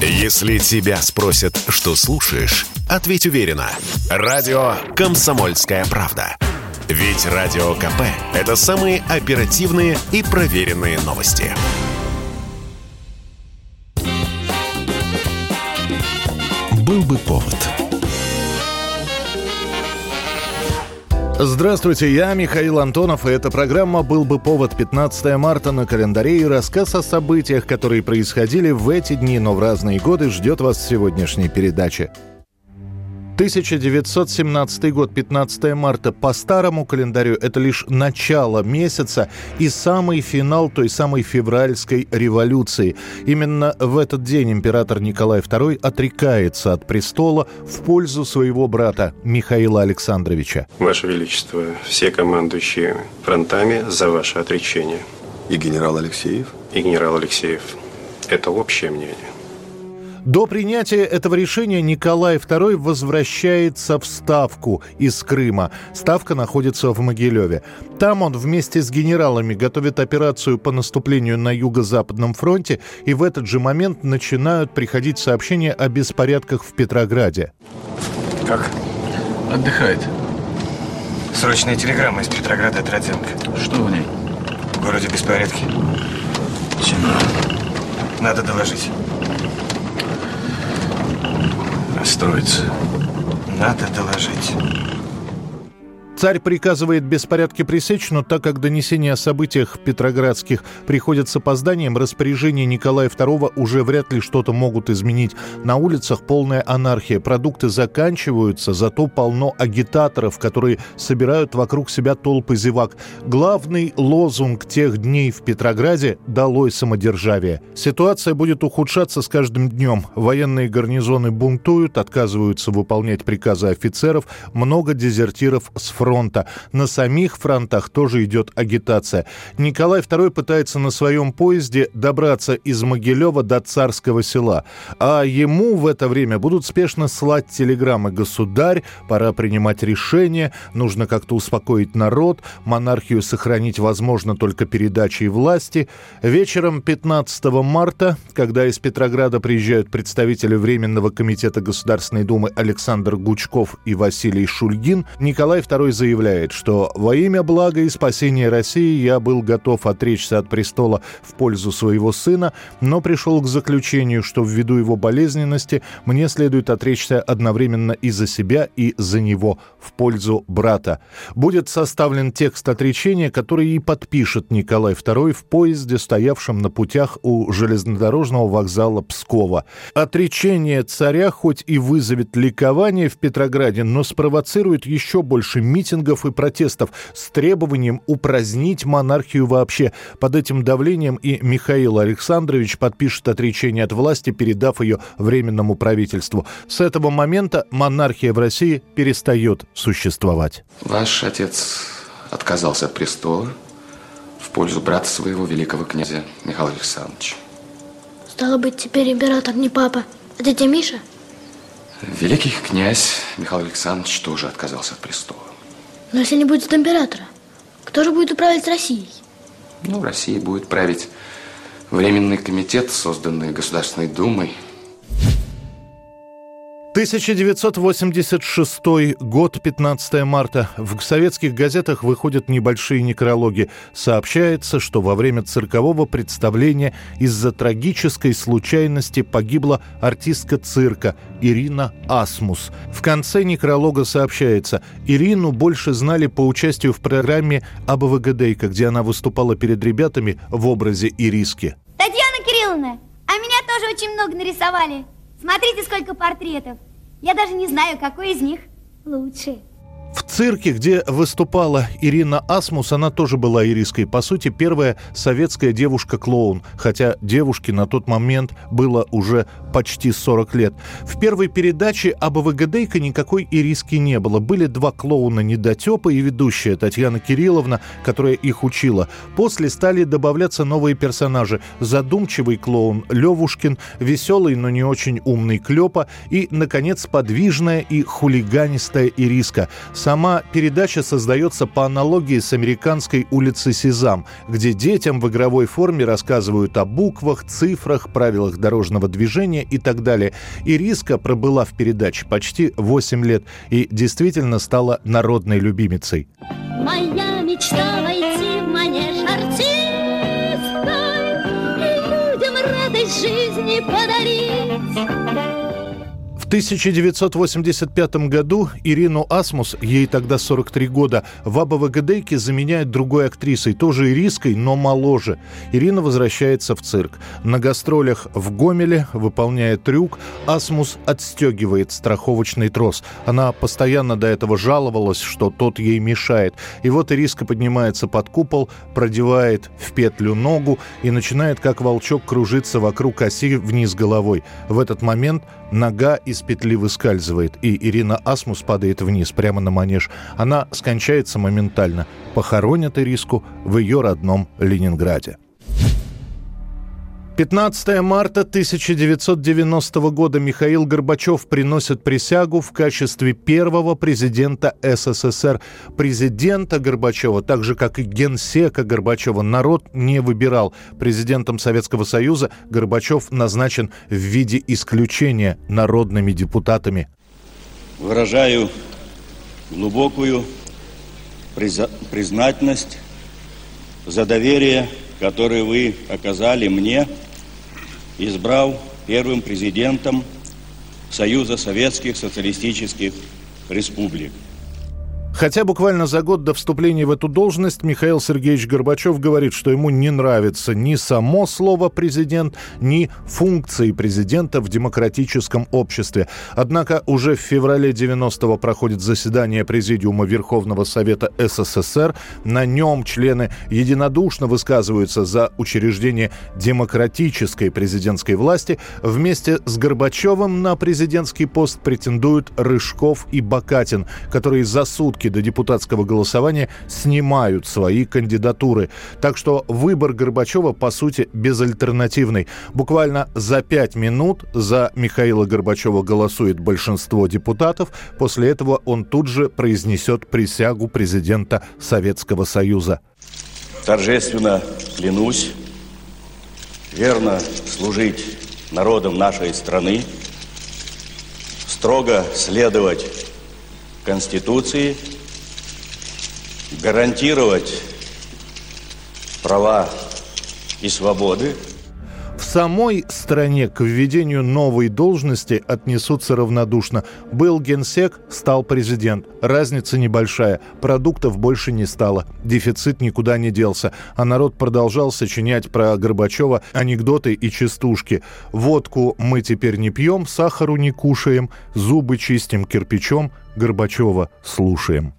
Если тебя спросят, что слушаешь, ответь уверенно. Радио «Комсомольская правда». Ведь Радио КП – это самые оперативные и проверенные новости. Был бы повод – Здравствуйте, я Михаил Антонов, и эта программа «Был бы повод» 15 марта на календаре и рассказ о событиях, которые происходили в эти дни, но в разные годы, ждет вас в сегодняшней передаче. 1917 год, 15 марта. По старому календарю это лишь начало месяца и самый финал той самой февральской революции. Именно в этот день император Николай II отрекается от престола в пользу своего брата Михаила Александровича. Ваше Величество, все командующие фронтами за ваше отречение. И генерал Алексеев? И генерал Алексеев. Это общее мнение. До принятия этого решения Николай II возвращается в Ставку из Крыма. Ставка находится в Могилеве. Там он вместе с генералами готовит операцию по наступлению на Юго-Западном фронте, и в этот же момент начинают приходить сообщения о беспорядках в Петрограде. Как? Отдыхает. Срочная телеграмма из Петрограда от Родзенко. Что в ней? В городе беспорядки. Темно. Надо доложить расстроится. Надо доложить. Царь приказывает беспорядки пресечь, но так как донесения о событиях петроградских приходят с опозданием, распоряжения Николая II уже вряд ли что-то могут изменить. На улицах полная анархия, продукты заканчиваются, зато полно агитаторов, которые собирают вокруг себя толпы зевак. Главный лозунг тех дней в Петрограде – «Долой самодержавие». Ситуация будет ухудшаться с каждым днем. Военные гарнизоны бунтуют, отказываются выполнять приказы офицеров, много дезертиров с фронта фронта. На самих фронтах тоже идет агитация. Николай II пытается на своем поезде добраться из Могилева до Царского села. А ему в это время будут спешно слать телеграммы «Государь», «Пора принимать решение», «Нужно как-то успокоить народ», «Монархию сохранить возможно только передачей власти». Вечером 15 марта, когда из Петрограда приезжают представители Временного комитета Государственной Думы Александр Гучков и Василий Шульгин, Николай II заявляет, что во имя блага и спасения России я был готов отречься от престола в пользу своего сына, но пришел к заключению, что ввиду его болезненности мне следует отречься одновременно и за себя, и за него в пользу брата. Будет составлен текст отречения, который и подпишет Николай II в поезде, стоявшем на путях у железнодорожного вокзала Пскова. Отречение царя хоть и вызовет ликование в Петрограде, но спровоцирует еще больше митингов митингов и протестов с требованием упразднить монархию вообще. Под этим давлением и Михаил Александрович подпишет отречение от власти, передав ее Временному правительству. С этого момента монархия в России перестает существовать. Ваш отец отказался от престола в пользу брата своего великого князя Михаила Александровича. Стало быть, теперь император не папа, а дядя Миша? Великий князь Михаил Александрович тоже отказался от престола. Но если не будет императора, кто же будет управлять Россией? Ну, Россией будет править Временный комитет, созданный Государственной Думой – 1986 год, 15 марта. В советских газетах выходят небольшие некрологи. Сообщается, что во время циркового представления из-за трагической случайности погибла артистка цирка Ирина Асмус. В конце некролога сообщается, Ирину больше знали по участию в программе «Абавагадейка», где она выступала перед ребятами в образе Ириски. Татьяна Кирилловна, а меня тоже очень много нарисовали. Смотрите, сколько портретов. Я даже не знаю, какой из них лучше. В цирке, где выступала Ирина Асмус, она тоже была ириской. По сути, первая советская девушка-клоун, хотя девушке на тот момент было уже почти 40 лет. В первой передаче об АВГДейка никакой ириски не было. Были два клоуна недотепа и ведущая Татьяна Кирилловна, которая их учила. После стали добавляться новые персонажи. Задумчивый клоун Левушкин, веселый, но не очень умный Клёпа и, наконец, подвижная и хулиганистая Ириска – Сама передача создается по аналогии с американской улицей Сезам, где детям в игровой форме рассказывают о буквах, цифрах, правилах дорожного движения и так далее. Ириска пробыла в передаче почти 8 лет и действительно стала народной любимицей. Моя мечта войти в манеж артиста и людям радость жизни подарить. В 1985 году Ирину Асмус, ей тогда 43 года, в АБВГДейке заменяет другой актрисой, тоже ириской, но моложе. Ирина возвращается в цирк. На гастролях в Гомеле, выполняя трюк, Асмус отстегивает страховочный трос. Она постоянно до этого жаловалась, что тот ей мешает. И вот Ириска поднимается под купол, продевает в петлю ногу и начинает, как волчок, кружиться вокруг оси вниз головой. В этот момент нога из петли выскальзывает, и Ирина Асмус падает вниз, прямо на манеж. Она скончается моментально. Похоронят Ириску в ее родном Ленинграде. 15 марта 1990 года Михаил Горбачев приносит присягу в качестве первого президента СССР. Президента Горбачева, так же как и генсека Горбачева, народ не выбирал. Президентом Советского Союза Горбачев назначен в виде исключения народными депутатами. Выражаю глубокую признательность за доверие, которое вы оказали мне – избрал первым президентом Союза Советских Социалистических Республик. Хотя буквально за год до вступления в эту должность Михаил Сергеевич Горбачев говорит, что ему не нравится ни само слово «президент», ни функции президента в демократическом обществе. Однако уже в феврале 90-го проходит заседание Президиума Верховного Совета СССР. На нем члены единодушно высказываются за учреждение демократической президентской власти. Вместе с Горбачевым на президентский пост претендуют Рыжков и Бакатин, которые за сутки сутки до депутатского голосования снимают свои кандидатуры. Так что выбор Горбачева, по сути, безальтернативный. Буквально за пять минут за Михаила Горбачева голосует большинство депутатов. После этого он тут же произнесет присягу президента Советского Союза. Торжественно клянусь верно служить народам нашей страны, строго следовать Конституции гарантировать права и свободы. В самой стране к введению новой должности отнесутся равнодушно. Был генсек, стал президент. Разница небольшая. Продуктов больше не стало. Дефицит никуда не делся. А народ продолжал сочинять про Горбачева анекдоты и частушки. Водку мы теперь не пьем, сахару не кушаем, зубы чистим кирпичом, Горбачева слушаем.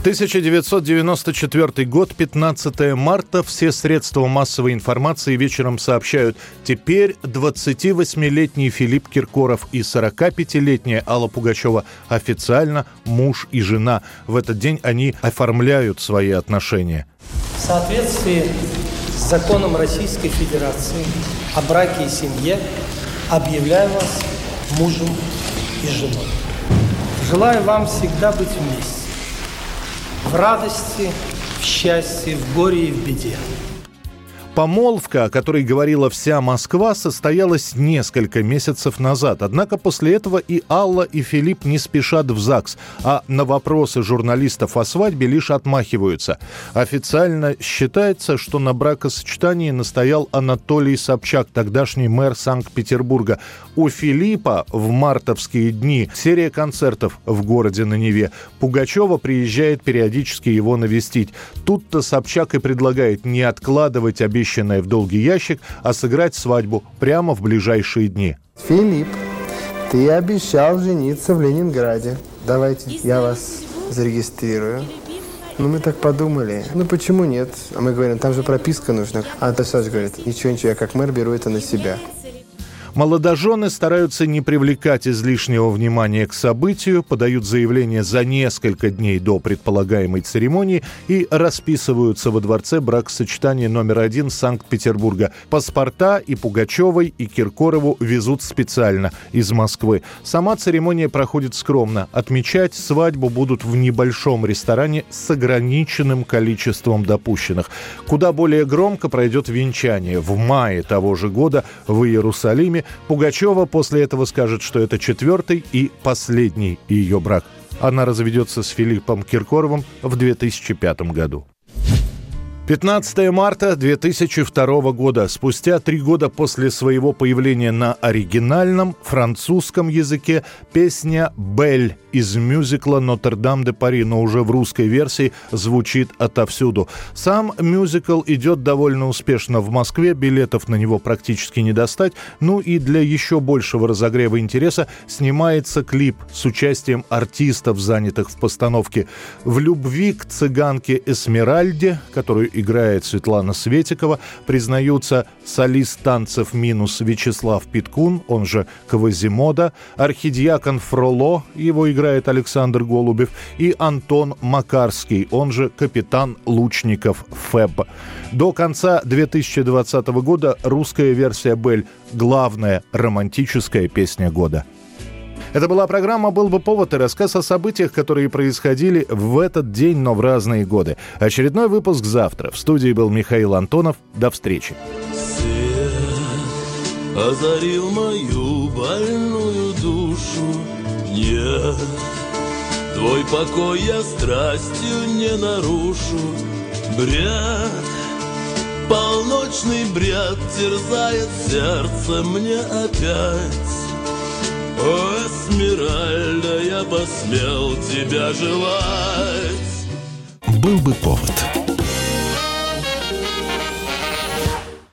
1994 год, 15 марта. Все средства массовой информации вечером сообщают. Теперь 28-летний Филипп Киркоров и 45-летняя Алла Пугачева официально муж и жена. В этот день они оформляют свои отношения. В соответствии с законом Российской Федерации о браке и семье объявляю вас мужем и женой. Желаю вам всегда быть вместе в радости, в счастье, в горе и в беде. Помолвка, о которой говорила вся Москва, состоялась несколько месяцев назад. Однако после этого и Алла, и Филипп не спешат в ЗАГС, а на вопросы журналистов о свадьбе лишь отмахиваются. Официально считается, что на бракосочетании настоял Анатолий Собчак, тогдашний мэр Санкт-Петербурга. У Филиппа в мартовские дни серия концертов в городе на Неве. Пугачева приезжает периодически его навестить. Тут-то Собчак и предлагает не откладывать обещания обещанное в долгий ящик, а сыграть свадьбу прямо в ближайшие дни. Филипп, ты обещал жениться в Ленинграде. Давайте, я вас зарегистрирую. Ну, мы так подумали. Ну, почему нет? А мы говорим, там же прописка нужна. А Антон говорит, ничего, ничего, я как мэр беру это на себя. Молодожены стараются не привлекать излишнего внимания к событию, подают заявление за несколько дней до предполагаемой церемонии и расписываются во дворце бракосочетания номер один Санкт-Петербурга. Паспорта и Пугачевой, и Киркорову везут специально из Москвы. Сама церемония проходит скромно. Отмечать свадьбу будут в небольшом ресторане с ограниченным количеством допущенных. Куда более громко пройдет венчание в мае того же года в Иерусалиме Пугачева после этого скажет, что это четвертый и последний ее брак. Она разведется с Филиппом Киркоровым в 2005 году. 15 марта 2002 года, спустя три года после своего появления на оригинальном французском языке, песня «Бель» из мюзикла «Нотр-Дам де Пари», но уже в русской версии звучит отовсюду. Сам мюзикл идет довольно успешно в Москве, билетов на него практически не достать, ну и для еще большего разогрева интереса снимается клип с участием артистов, занятых в постановке. В любви к цыганке Эсмеральде, которую играет Светлана Светикова, признаются солист танцев «Минус» Вячеслав Питкун, он же Квазимода, архидиакон Фроло, его играет Александр Голубев, и Антон Макарский, он же капитан лучников ФЭБ. До конца 2020 года русская версия «Бель» — главная романтическая песня года. Это была программа «Был бы повод» и рассказ о событиях, которые происходили в этот день, но в разные годы. Очередной выпуск завтра. В студии был Михаил Антонов. До встречи. озарил мою больную душу. Нет, твой покой я страстью не нарушу. Бред, полночный бред терзает сердце мне опять. О, Эсмеральда, я посмел тебя желать. Был бы повод.